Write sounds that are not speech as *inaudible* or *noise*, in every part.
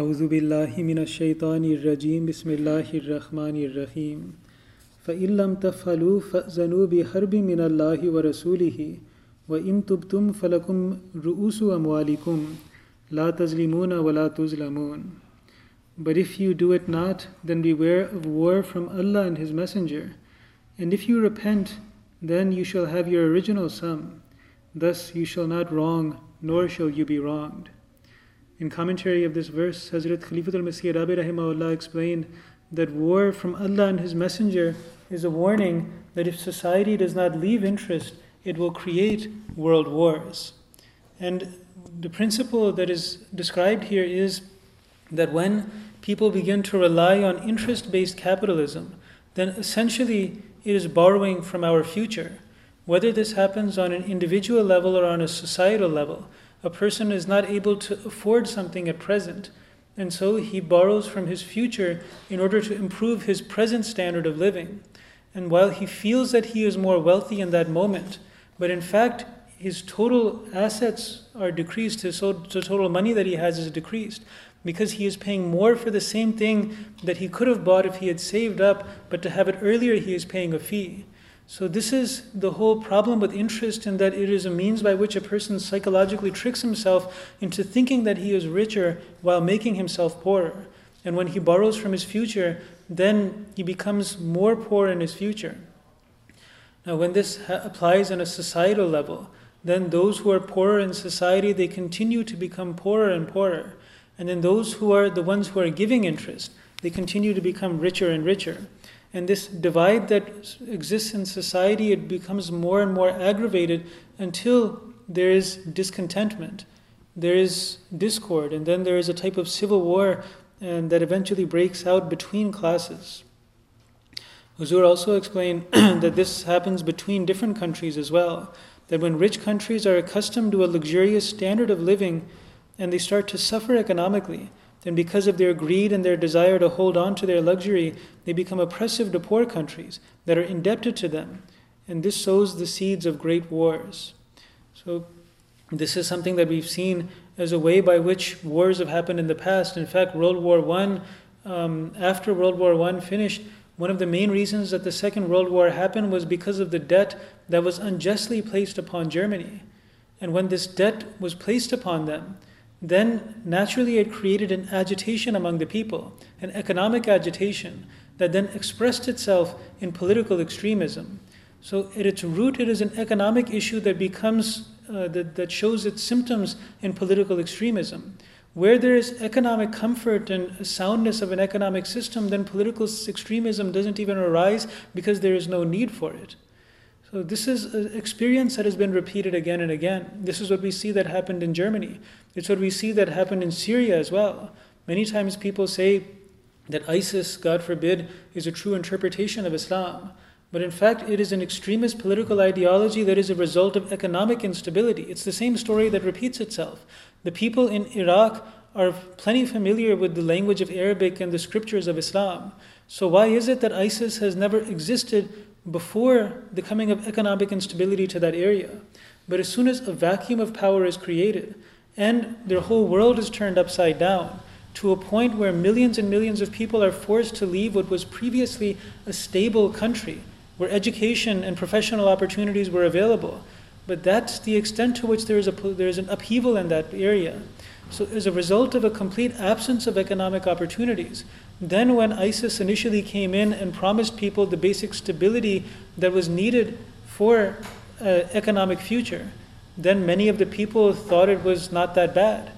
अवज़ुबिल्लिमिनशैतानरजीम बसमीम फ़िल्म तफ़लू फ़नूब हरब मिन व रसूल व इन तुब तुम फ़लकुम रूस अमवालिकुम ला तजलिमून वला तुजलमून But if you do it not, then beware of war from Allah and His Messenger. And if you repent, then you shall have your original sum. Thus you shall not wrong, nor shall you be wronged. In commentary of this verse, Hazrat Khalifatul Masih Rabi Rahimahullah explained that war from Allah and His Messenger is a warning that if society does not leave interest, it will create world wars. And the principle that is described here is that when people begin to rely on interest based capitalism, then essentially it is borrowing from our future. Whether this happens on an individual level or on a societal level, a person is not able to afford something at present, and so he borrows from his future in order to improve his present standard of living. And while he feels that he is more wealthy in that moment, but in fact, his total assets are decreased, his total money that he has is decreased because he is paying more for the same thing that he could have bought if he had saved up, but to have it earlier, he is paying a fee. So, this is the whole problem with interest, in that it is a means by which a person psychologically tricks himself into thinking that he is richer while making himself poorer. And when he borrows from his future, then he becomes more poor in his future. Now, when this ha- applies on a societal level, then those who are poorer in society they continue to become poorer and poorer and then those who are the ones who are giving interest, they continue to become richer and richer. And this divide that exists in society, it becomes more and more aggravated until there is discontentment, there is discord, and then there is a type of civil war and that eventually breaks out between classes. Huzur also explained *clears throat* that this happens between different countries as well. That when rich countries are accustomed to a luxurious standard of living, and they start to suffer economically, then because of their greed and their desire to hold on to their luxury, they become oppressive to poor countries that are indebted to them. And this sows the seeds of great wars. So, this is something that we've seen as a way by which wars have happened in the past. In fact, World War I, um, after World War I finished, one of the main reasons that the Second World War happened was because of the debt that was unjustly placed upon Germany. And when this debt was placed upon them, then naturally it created an agitation among the people, an economic agitation that then expressed itself in political extremism. So, at its root, it is an economic issue that becomes, uh, that, that shows its symptoms in political extremism. Where there is economic comfort and soundness of an economic system, then political extremism doesn't even arise because there is no need for it. So, this is an experience that has been repeated again and again. This is what we see that happened in Germany. It's what we see that happened in Syria as well. Many times people say that ISIS, God forbid, is a true interpretation of Islam. But in fact, it is an extremist political ideology that is a result of economic instability. It's the same story that repeats itself. The people in Iraq are plenty familiar with the language of Arabic and the scriptures of Islam. So, why is it that ISIS has never existed before the coming of economic instability to that area. But as soon as a vacuum of power is created and their whole world is turned upside down to a point where millions and millions of people are forced to leave what was previously a stable country, where education and professional opportunities were available, but that's the extent to which there is, a, there is an upheaval in that area. So, as a result of a complete absence of economic opportunities, then, when ISIS initially came in and promised people the basic stability that was needed for an economic future, then many of the people thought it was not that bad.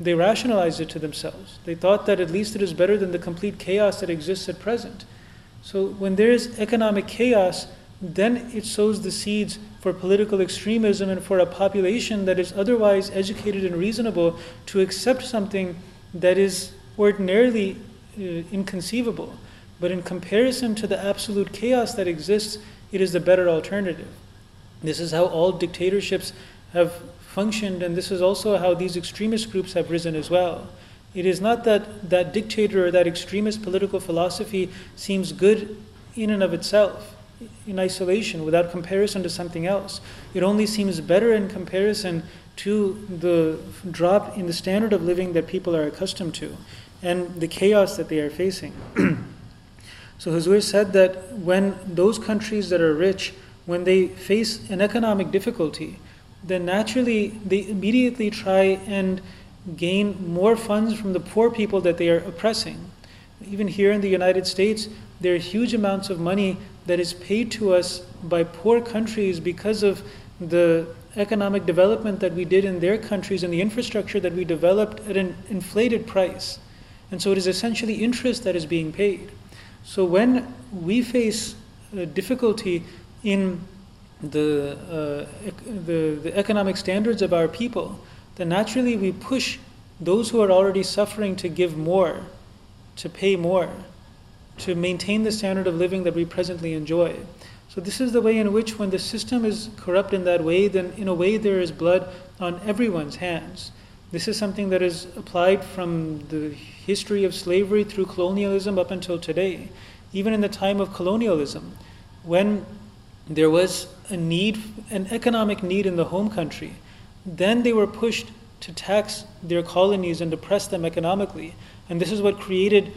They rationalized it to themselves. They thought that at least it is better than the complete chaos that exists at present. So, when there is economic chaos, then it sows the seeds for political extremism and for a population that is otherwise educated and reasonable to accept something that is ordinarily uh, Uh, inconceivable. But in comparison to the absolute chaos that exists, it is the better alternative. This is how all dictatorships have functioned, and this is also how these extremist groups have risen as well. It is not that that dictator or that extremist political philosophy seems good in and of itself, in isolation, without comparison to something else. It only seems better in comparison to the drop in the standard of living that people are accustomed to and the chaos that they are facing. *clears throat* so Huzur said that when those countries that are rich, when they face an economic difficulty, then naturally they immediately try and gain more funds from the poor people that they are oppressing. Even here in the United States, there are huge amounts of money that is paid to us by poor countries because of the economic development that we did in their countries and the infrastructure that we developed at an inflated price. And so it is essentially interest that is being paid. So when we face difficulty in the, uh, the, the economic standards of our people, then naturally we push those who are already suffering to give more, to pay more, to maintain the standard of living that we presently enjoy. So, this is the way in which, when the system is corrupt in that way, then in a way there is blood on everyone's hands. This is something that is applied from the history of slavery through colonialism up until today. Even in the time of colonialism, when there was a need, an economic need in the home country, then they were pushed to tax their colonies and oppress them economically. And this is what created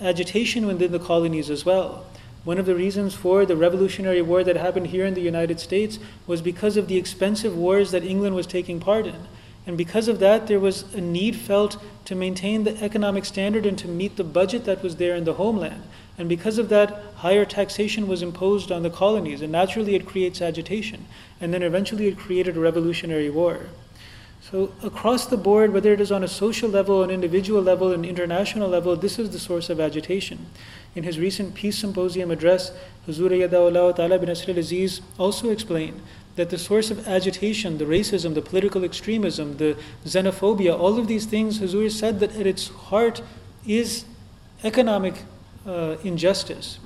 agitation within the colonies as well. One of the reasons for the Revolutionary War that happened here in the United States was because of the expensive wars that England was taking part in. And because of that, there was a need felt to maintain the economic standard and to meet the budget that was there in the homeland. And because of that, higher taxation was imposed on the colonies. And naturally, it creates agitation. And then eventually, it created a revolutionary war. So, across the board, whether it is on a social level, an individual level, an international level, this is the source of agitation. In his recent Peace Symposium address, Huzur Yadaullah Ta'ala bin Nasr al-Aziz also explained that the source of agitation, the racism, the political extremism, the xenophobia, all of these things, Huzur said that at its heart is economic uh, injustice.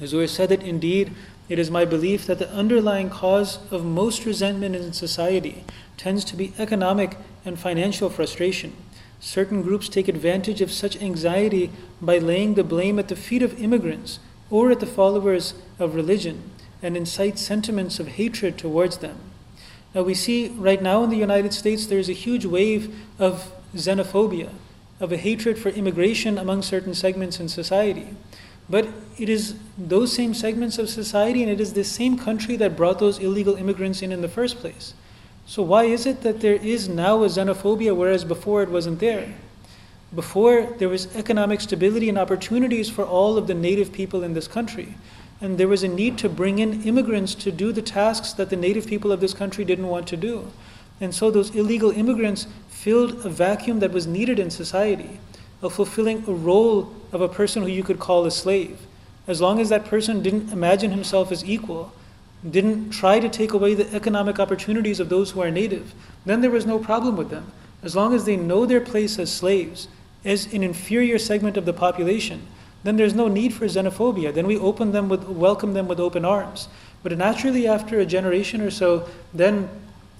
Huzur said that indeed it is my belief that the underlying cause of most resentment in society tends to be economic and financial frustration. Certain groups take advantage of such anxiety by laying the blame at the feet of immigrants or at the followers of religion and incite sentiments of hatred towards them. Now, we see right now in the United States there is a huge wave of xenophobia, of a hatred for immigration among certain segments in society. But it is those same segments of society and it is this same country that brought those illegal immigrants in in the first place. So, why is it that there is now a xenophobia whereas before it wasn't there? Before, there was economic stability and opportunities for all of the native people in this country. And there was a need to bring in immigrants to do the tasks that the native people of this country didn't want to do. And so those illegal immigrants filled a vacuum that was needed in society of fulfilling a role of a person who you could call a slave. As long as that person didn't imagine himself as equal, didn't try to take away the economic opportunities of those who are native, then there was no problem with them. As long as they know their place as slaves, as an inferior segment of the population, then there's no need for xenophobia. Then we open them with, welcome them with open arms. But naturally, after a generation or so, then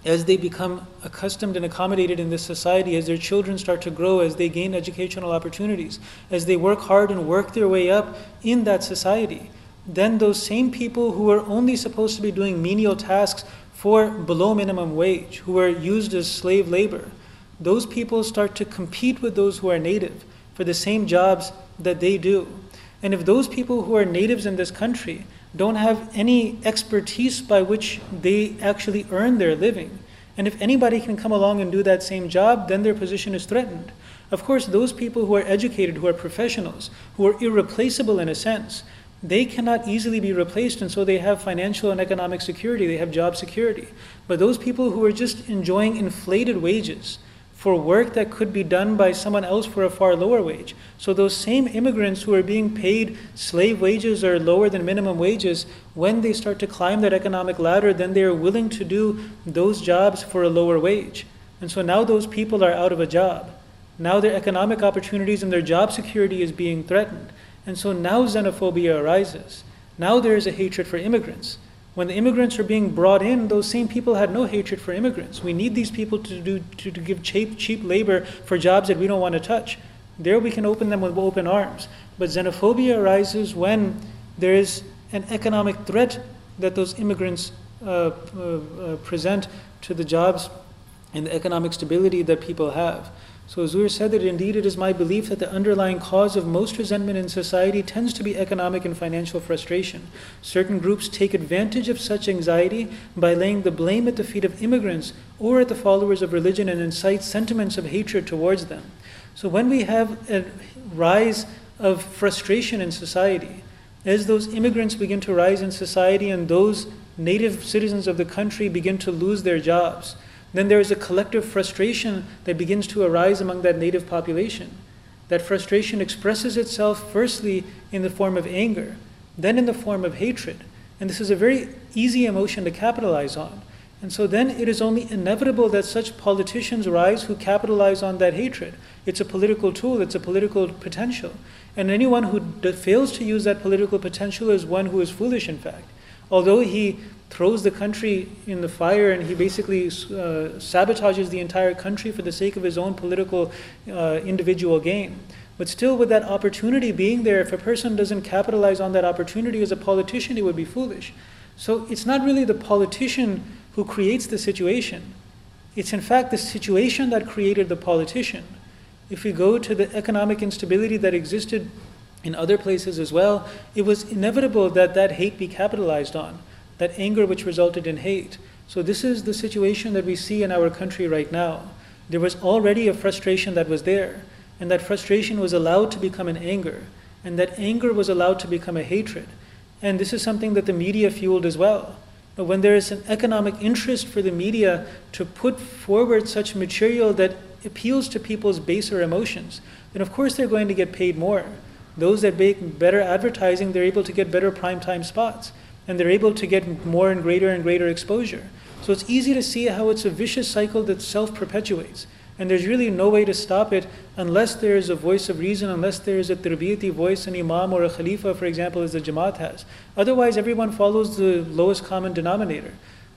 as they become accustomed and accommodated in this society, as their children start to grow, as they gain educational opportunities, as they work hard and work their way up in that society, then those same people who are only supposed to be doing menial tasks for below minimum wage, who are used as slave labor, those people start to compete with those who are native for the same jobs that they do. And if those people who are natives in this country don't have any expertise by which they actually earn their living, and if anybody can come along and do that same job, then their position is threatened. Of course, those people who are educated, who are professionals, who are irreplaceable in a sense, they cannot easily be replaced, and so they have financial and economic security, they have job security. But those people who are just enjoying inflated wages for work that could be done by someone else for a far lower wage. So, those same immigrants who are being paid slave wages or lower than minimum wages, when they start to climb that economic ladder, then they are willing to do those jobs for a lower wage. And so now those people are out of a job. Now their economic opportunities and their job security is being threatened. And so now xenophobia arises. Now there is a hatred for immigrants. When the immigrants are being brought in, those same people had no hatred for immigrants. We need these people to, do, to, to give cheap, cheap labor for jobs that we don't want to touch. There we can open them with open arms. But xenophobia arises when there is an economic threat that those immigrants uh, uh, uh, present to the jobs and the economic stability that people have. So Huzur said that indeed it is my belief that the underlying cause of most resentment in society tends to be economic and financial frustration. Certain groups take advantage of such anxiety by laying the blame at the feet of immigrants or at the followers of religion and incite sentiments of hatred towards them. So when we have a rise of frustration in society, as those immigrants begin to rise in society and those native citizens of the country begin to lose their jobs, then there is a collective frustration that begins to arise among that native population. That frustration expresses itself firstly in the form of anger, then in the form of hatred. And this is a very easy emotion to capitalize on. And so then it is only inevitable that such politicians rise who capitalize on that hatred. It's a political tool, it's a political potential. And anyone who fails to use that political potential is one who is foolish, in fact. Although he throws the country in the fire and he basically uh, sabotages the entire country for the sake of his own political uh, individual gain. But still, with that opportunity being there, if a person doesn't capitalize on that opportunity as a politician, it would be foolish. So it's not really the politician who creates the situation, it's in fact the situation that created the politician. If we go to the economic instability that existed in other places as well, it was inevitable that that hate be capitalized on that anger which resulted in hate. So, this is the situation that we see in our country right now. There was already a frustration that was there, and that frustration was allowed to become an anger, and that anger was allowed to become a hatred. And this is something that the media fueled as well. But when there is an economic interest for the media to put forward such material that appeals to people's baser emotions, then of course they're going to get paid more. Those that make better advertising, they're able to get better prime time spots and they're able to get more and greater and greater exposure. So it's easy to see how it's a vicious cycle that self perpetuates. And there's really no way to stop it unless there is a voice of reason, unless there is a tarbiyati voice, an imam or a khalifa, for example, as the Jamaat has. Otherwise, everyone follows the lowest common denominator.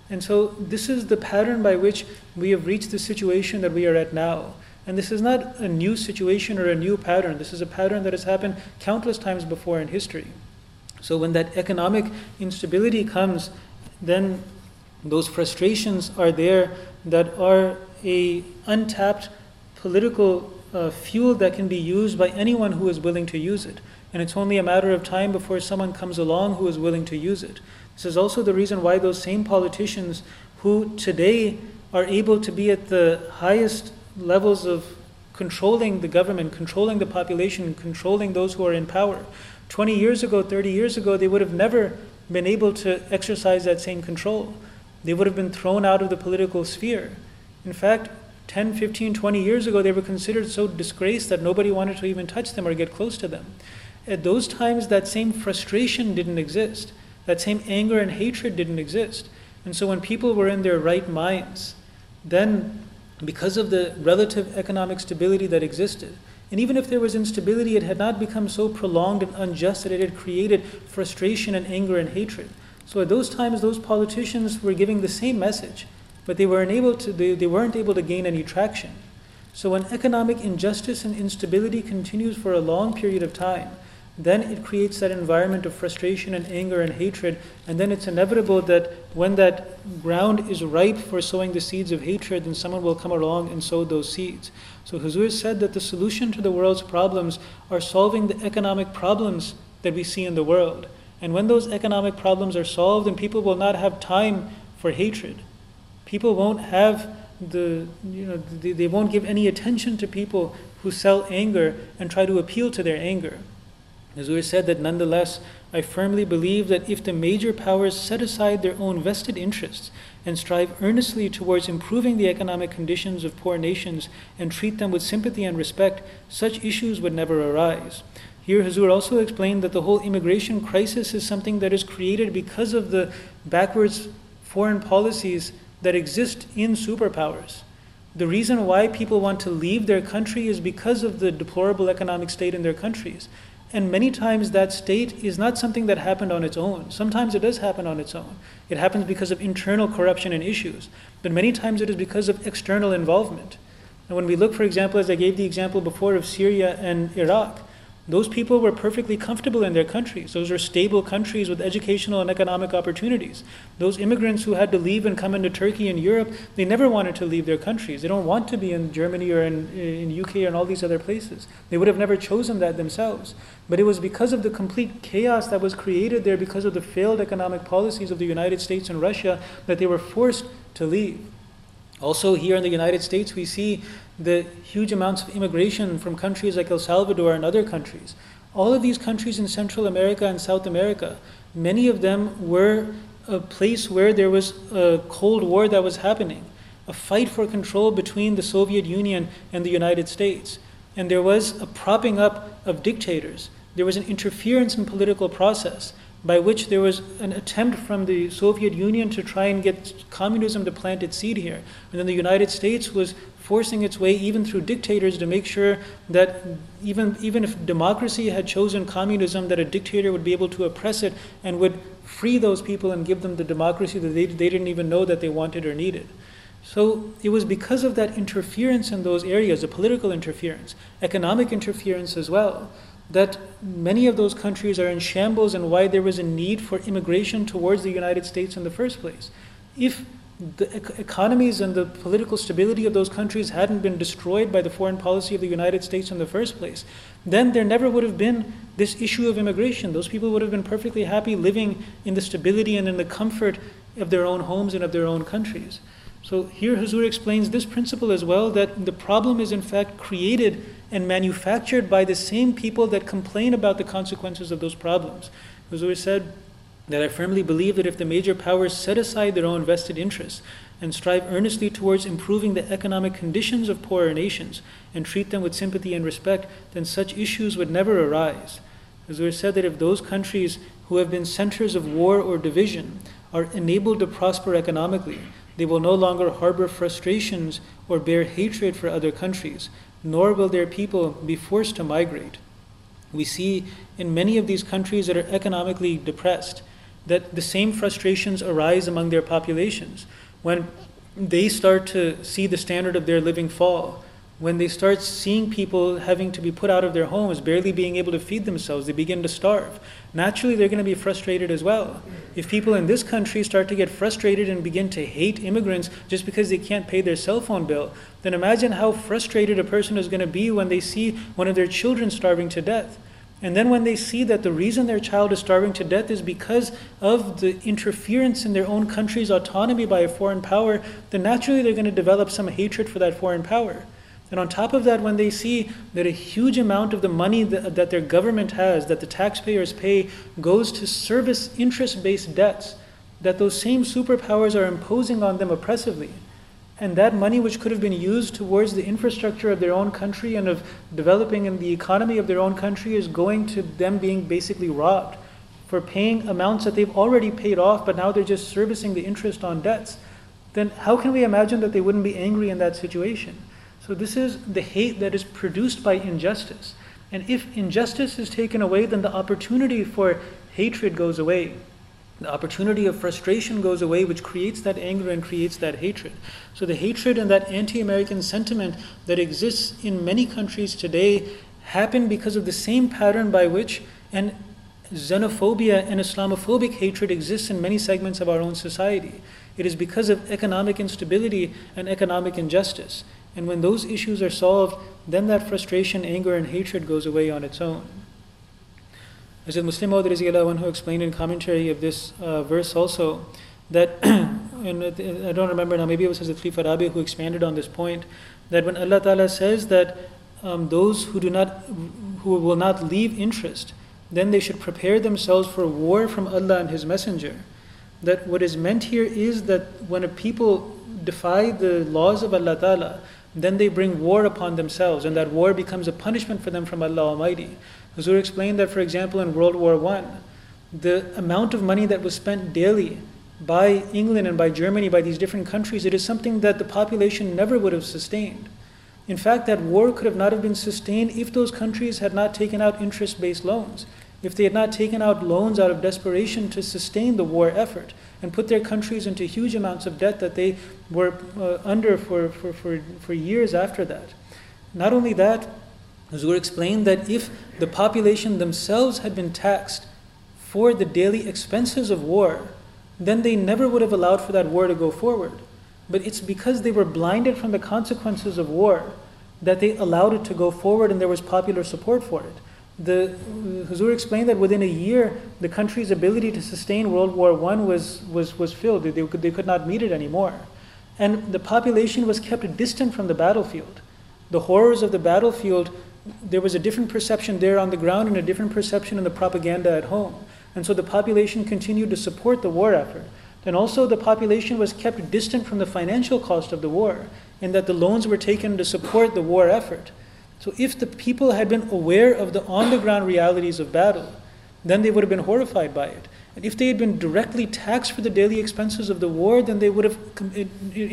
And so, this is the pattern by which we have reached the situation that we are at now. And this is not a new situation or a new pattern. This is a pattern that has happened countless times before in history. So when that economic instability comes, then those frustrations are there that are a untapped political uh, fuel that can be used by anyone who is willing to use it. And it's only a matter of time before someone comes along who is willing to use it. This is also the reason why those same politicians who today are able to be at the highest levels of controlling the government, controlling the population, controlling those who are in power, 20 years ago, 30 years ago, they would have never been able to exercise that same control. They would have been thrown out of the political sphere. In fact, 10, 15, 20 years ago, they were considered so disgraced that nobody wanted to even touch them or get close to them. At those times, that same frustration didn't exist. That same anger and hatred didn't exist. And so when people were in their right minds, then because of the relative economic stability that existed, and even if there was instability, it had not become so prolonged and unjust that it had created frustration and anger and hatred. So at those times, those politicians were giving the same message, but they weren't able to, they, they weren't able to gain any traction. So when economic injustice and instability continues for a long period of time, then it creates that environment of frustration and anger and hatred. And then it's inevitable that when that ground is ripe for sowing the seeds of hatred, then someone will come along and sow those seeds. So Huzur said that the solution to the world's problems are solving the economic problems that we see in the world. And when those economic problems are solved, then people will not have time for hatred. People won't have the, you know, they won't give any attention to people who sell anger and try to appeal to their anger. Huzur said that nonetheless, I firmly believe that if the major powers set aside their own vested interests and strive earnestly towards improving the economic conditions of poor nations and treat them with sympathy and respect, such issues would never arise. Here, Huzur also explained that the whole immigration crisis is something that is created because of the backwards foreign policies that exist in superpowers. The reason why people want to leave their country is because of the deplorable economic state in their countries. And many times that state is not something that happened on its own. Sometimes it does happen on its own. It happens because of internal corruption and issues. But many times it is because of external involvement. And when we look, for example, as I gave the example before of Syria and Iraq, those people were perfectly comfortable in their countries. Those are stable countries with educational and economic opportunities. Those immigrants who had to leave and come into Turkey and Europe, they never wanted to leave their countries. They don't want to be in Germany or in, in UK and all these other places. They would have never chosen that themselves. But it was because of the complete chaos that was created there because of the failed economic policies of the United States and Russia that they were forced to leave. Also, here in the United States, we see the huge amounts of immigration from countries like El Salvador and other countries. All of these countries in Central America and South America, many of them were a place where there was a Cold War that was happening, a fight for control between the Soviet Union and the United States. And there was a propping up of dictators. There was an interference in political process by which there was an attempt from the Soviet Union to try and get communism to plant its seed here. And then the United States was forcing its way, even through dictators, to make sure that even, even if democracy had chosen communism, that a dictator would be able to oppress it and would free those people and give them the democracy that they, they didn't even know that they wanted or needed. So it was because of that interference in those areas, the political interference, economic interference as well, that many of those countries are in shambles and why there was a need for immigration towards the United States in the first place. If the economies and the political stability of those countries hadn't been destroyed by the foreign policy of the United States in the first place, then there never would have been this issue of immigration. Those people would have been perfectly happy living in the stability and in the comfort of their own homes and of their own countries. So here Huzur explains this principle as well that the problem is in fact created and manufactured by the same people that complain about the consequences of those problems. Huzur said that I firmly believe that if the major powers set aside their own vested interests and strive earnestly towards improving the economic conditions of poorer nations and treat them with sympathy and respect, then such issues would never arise. As Huzur said that if those countries who have been centers of war or division are enabled to prosper economically, they will no longer harbor frustrations or bear hatred for other countries, nor will their people be forced to migrate. We see in many of these countries that are economically depressed that the same frustrations arise among their populations. When they start to see the standard of their living fall, when they start seeing people having to be put out of their homes, barely being able to feed themselves, they begin to starve. Naturally, they're going to be frustrated as well. If people in this country start to get frustrated and begin to hate immigrants just because they can't pay their cell phone bill, then imagine how frustrated a person is going to be when they see one of their children starving to death. And then when they see that the reason their child is starving to death is because of the interference in their own country's autonomy by a foreign power, then naturally they're going to develop some hatred for that foreign power. And on top of that, when they see that a huge amount of the money that, that their government has, that the taxpayers pay, goes to service interest based debts, that those same superpowers are imposing on them oppressively, and that money, which could have been used towards the infrastructure of their own country and of developing in the economy of their own country, is going to them being basically robbed for paying amounts that they've already paid off, but now they're just servicing the interest on debts. Then how can we imagine that they wouldn't be angry in that situation? So, this is the hate that is produced by injustice. And if injustice is taken away, then the opportunity for hatred goes away. The opportunity of frustration goes away, which creates that anger and creates that hatred. So, the hatred and that anti American sentiment that exists in many countries today happen because of the same pattern by which and xenophobia and Islamophobic hatred exists in many segments of our own society. It is because of economic instability and economic injustice. And when those issues are solved, then that frustration, anger, and hatred goes away on its own. As Musleh Maud who explained in commentary of this uh, verse also, that, *clears throat* and I don't remember now, maybe it was Hazrat Khalifa Rabi who expanded on this point, that when Allah Ta'ala says that um, those who do not, who will not leave interest, then they should prepare themselves for war from Allah and His Messenger. That what is meant here is that when a people defy the laws of Allah Ta'ala, then they bring war upon themselves, and that war becomes a punishment for them from Allah Almighty. Huzur explained that, for example, in World War I, the amount of money that was spent daily by England and by Germany, by these different countries, it is something that the population never would have sustained. In fact, that war could have not have been sustained if those countries had not taken out interest-based loans, if they had not taken out loans out of desperation to sustain the war effort and put their countries into huge amounts of debt that they were uh, under for, for, for, for years after that. Not only that, Huzur explained that if the population themselves had been taxed for the daily expenses of war, then they never would have allowed for that war to go forward. But it's because they were blinded from the consequences of war that they allowed it to go forward and there was popular support for it. The Huzur explained that within a year, the country's ability to sustain World War I was, was, was filled. They, could, they could not meet it anymore. And the population was kept distant from the battlefield. The horrors of the battlefield, there was a different perception there on the ground and a different perception in the propaganda at home. And so the population continued to support the war effort. And also, the population was kept distant from the financial cost of the war, in that the loans were taken to support the war effort. So, if the people had been aware of the on the ground realities of battle, then they would have been horrified by it. And if they had been directly taxed for the daily expenses of the war, then they would have,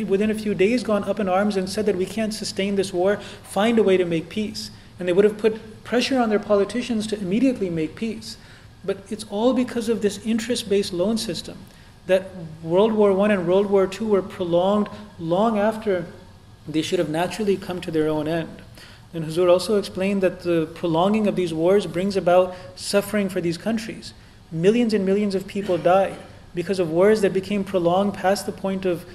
within a few days, gone up in arms and said that we can't sustain this war, find a way to make peace. And they would have put pressure on their politicians to immediately make peace. But it's all because of this interest based loan system that World War I and World War II were prolonged long after they should have naturally come to their own end. And Huzur also explained that the prolonging of these wars brings about suffering for these countries. Millions and millions of people died because of wars that became prolonged past the point of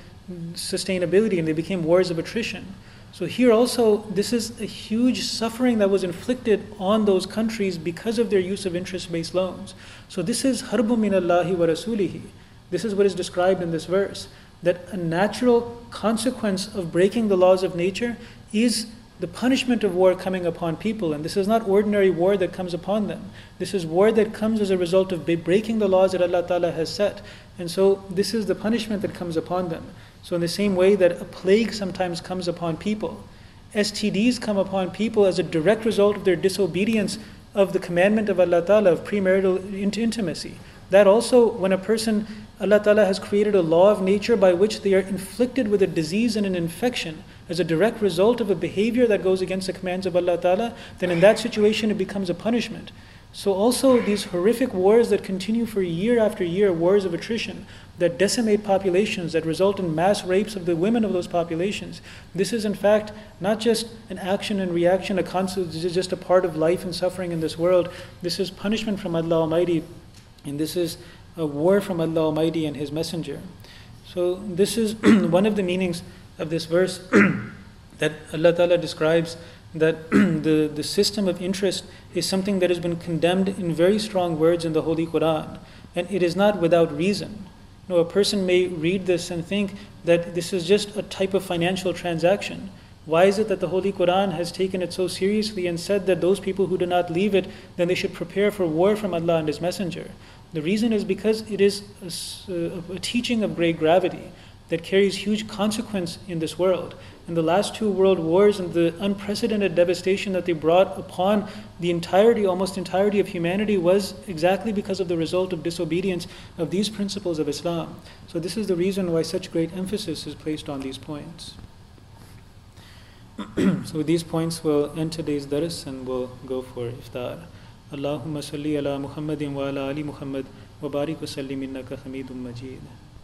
sustainability and they became wars of attrition. So, here also, this is a huge suffering that was inflicted on those countries because of their use of interest based loans. So, this is harbu min Allahi wa rasulihi. This is what is described in this verse that a natural consequence of breaking the laws of nature is the punishment of war coming upon people. And this is not ordinary war that comes upon them. This is war that comes as a result of breaking the laws that Allah Ta'ala has set. And so this is the punishment that comes upon them. So, in the same way that a plague sometimes comes upon people, STDs come upon people as a direct result of their disobedience of the commandment of Allah Ta'ala of premarital intimacy. That also, when a person, Allah Ta'ala has created a law of nature by which they are inflicted with a disease and an infection as a direct result of a behavior that goes against the commands of Allah Ta'ala, then in that situation it becomes a punishment. So, also, these horrific wars that continue for year after year, wars of attrition, that decimate populations, that result in mass rapes of the women of those populations. This is, in fact, not just an action and reaction, a is just a part of life and suffering in this world. This is punishment from Allah Almighty and this is a war from Allah Almighty and His Messenger. So, this is *clears throat* one of the meanings of this verse *clears throat* that Allah Ta'ala describes that *clears throat* the, the system of interest is something that has been condemned in very strong words in the Holy Quran. And it is not without reason. You know, a person may read this and think that this is just a type of financial transaction. Why is it that the Holy Quran has taken it so seriously and said that those people who do not leave it, then they should prepare for war from Allah and His Messenger? The reason is because it is a, a teaching of great gravity that carries huge consequence in this world. And the last two world wars and the unprecedented devastation that they brought upon the entirety, almost entirety of humanity was exactly because of the result of disobedience of these principles of Islam. So this is the reason why such great emphasis is placed on these points. *clears throat* so with these points we'll end today's dars and we'll go for iftar. Allahumma salli ala Muhammadin wa ala ali Muhammad wa barik wa sallim innaka hamidun majid.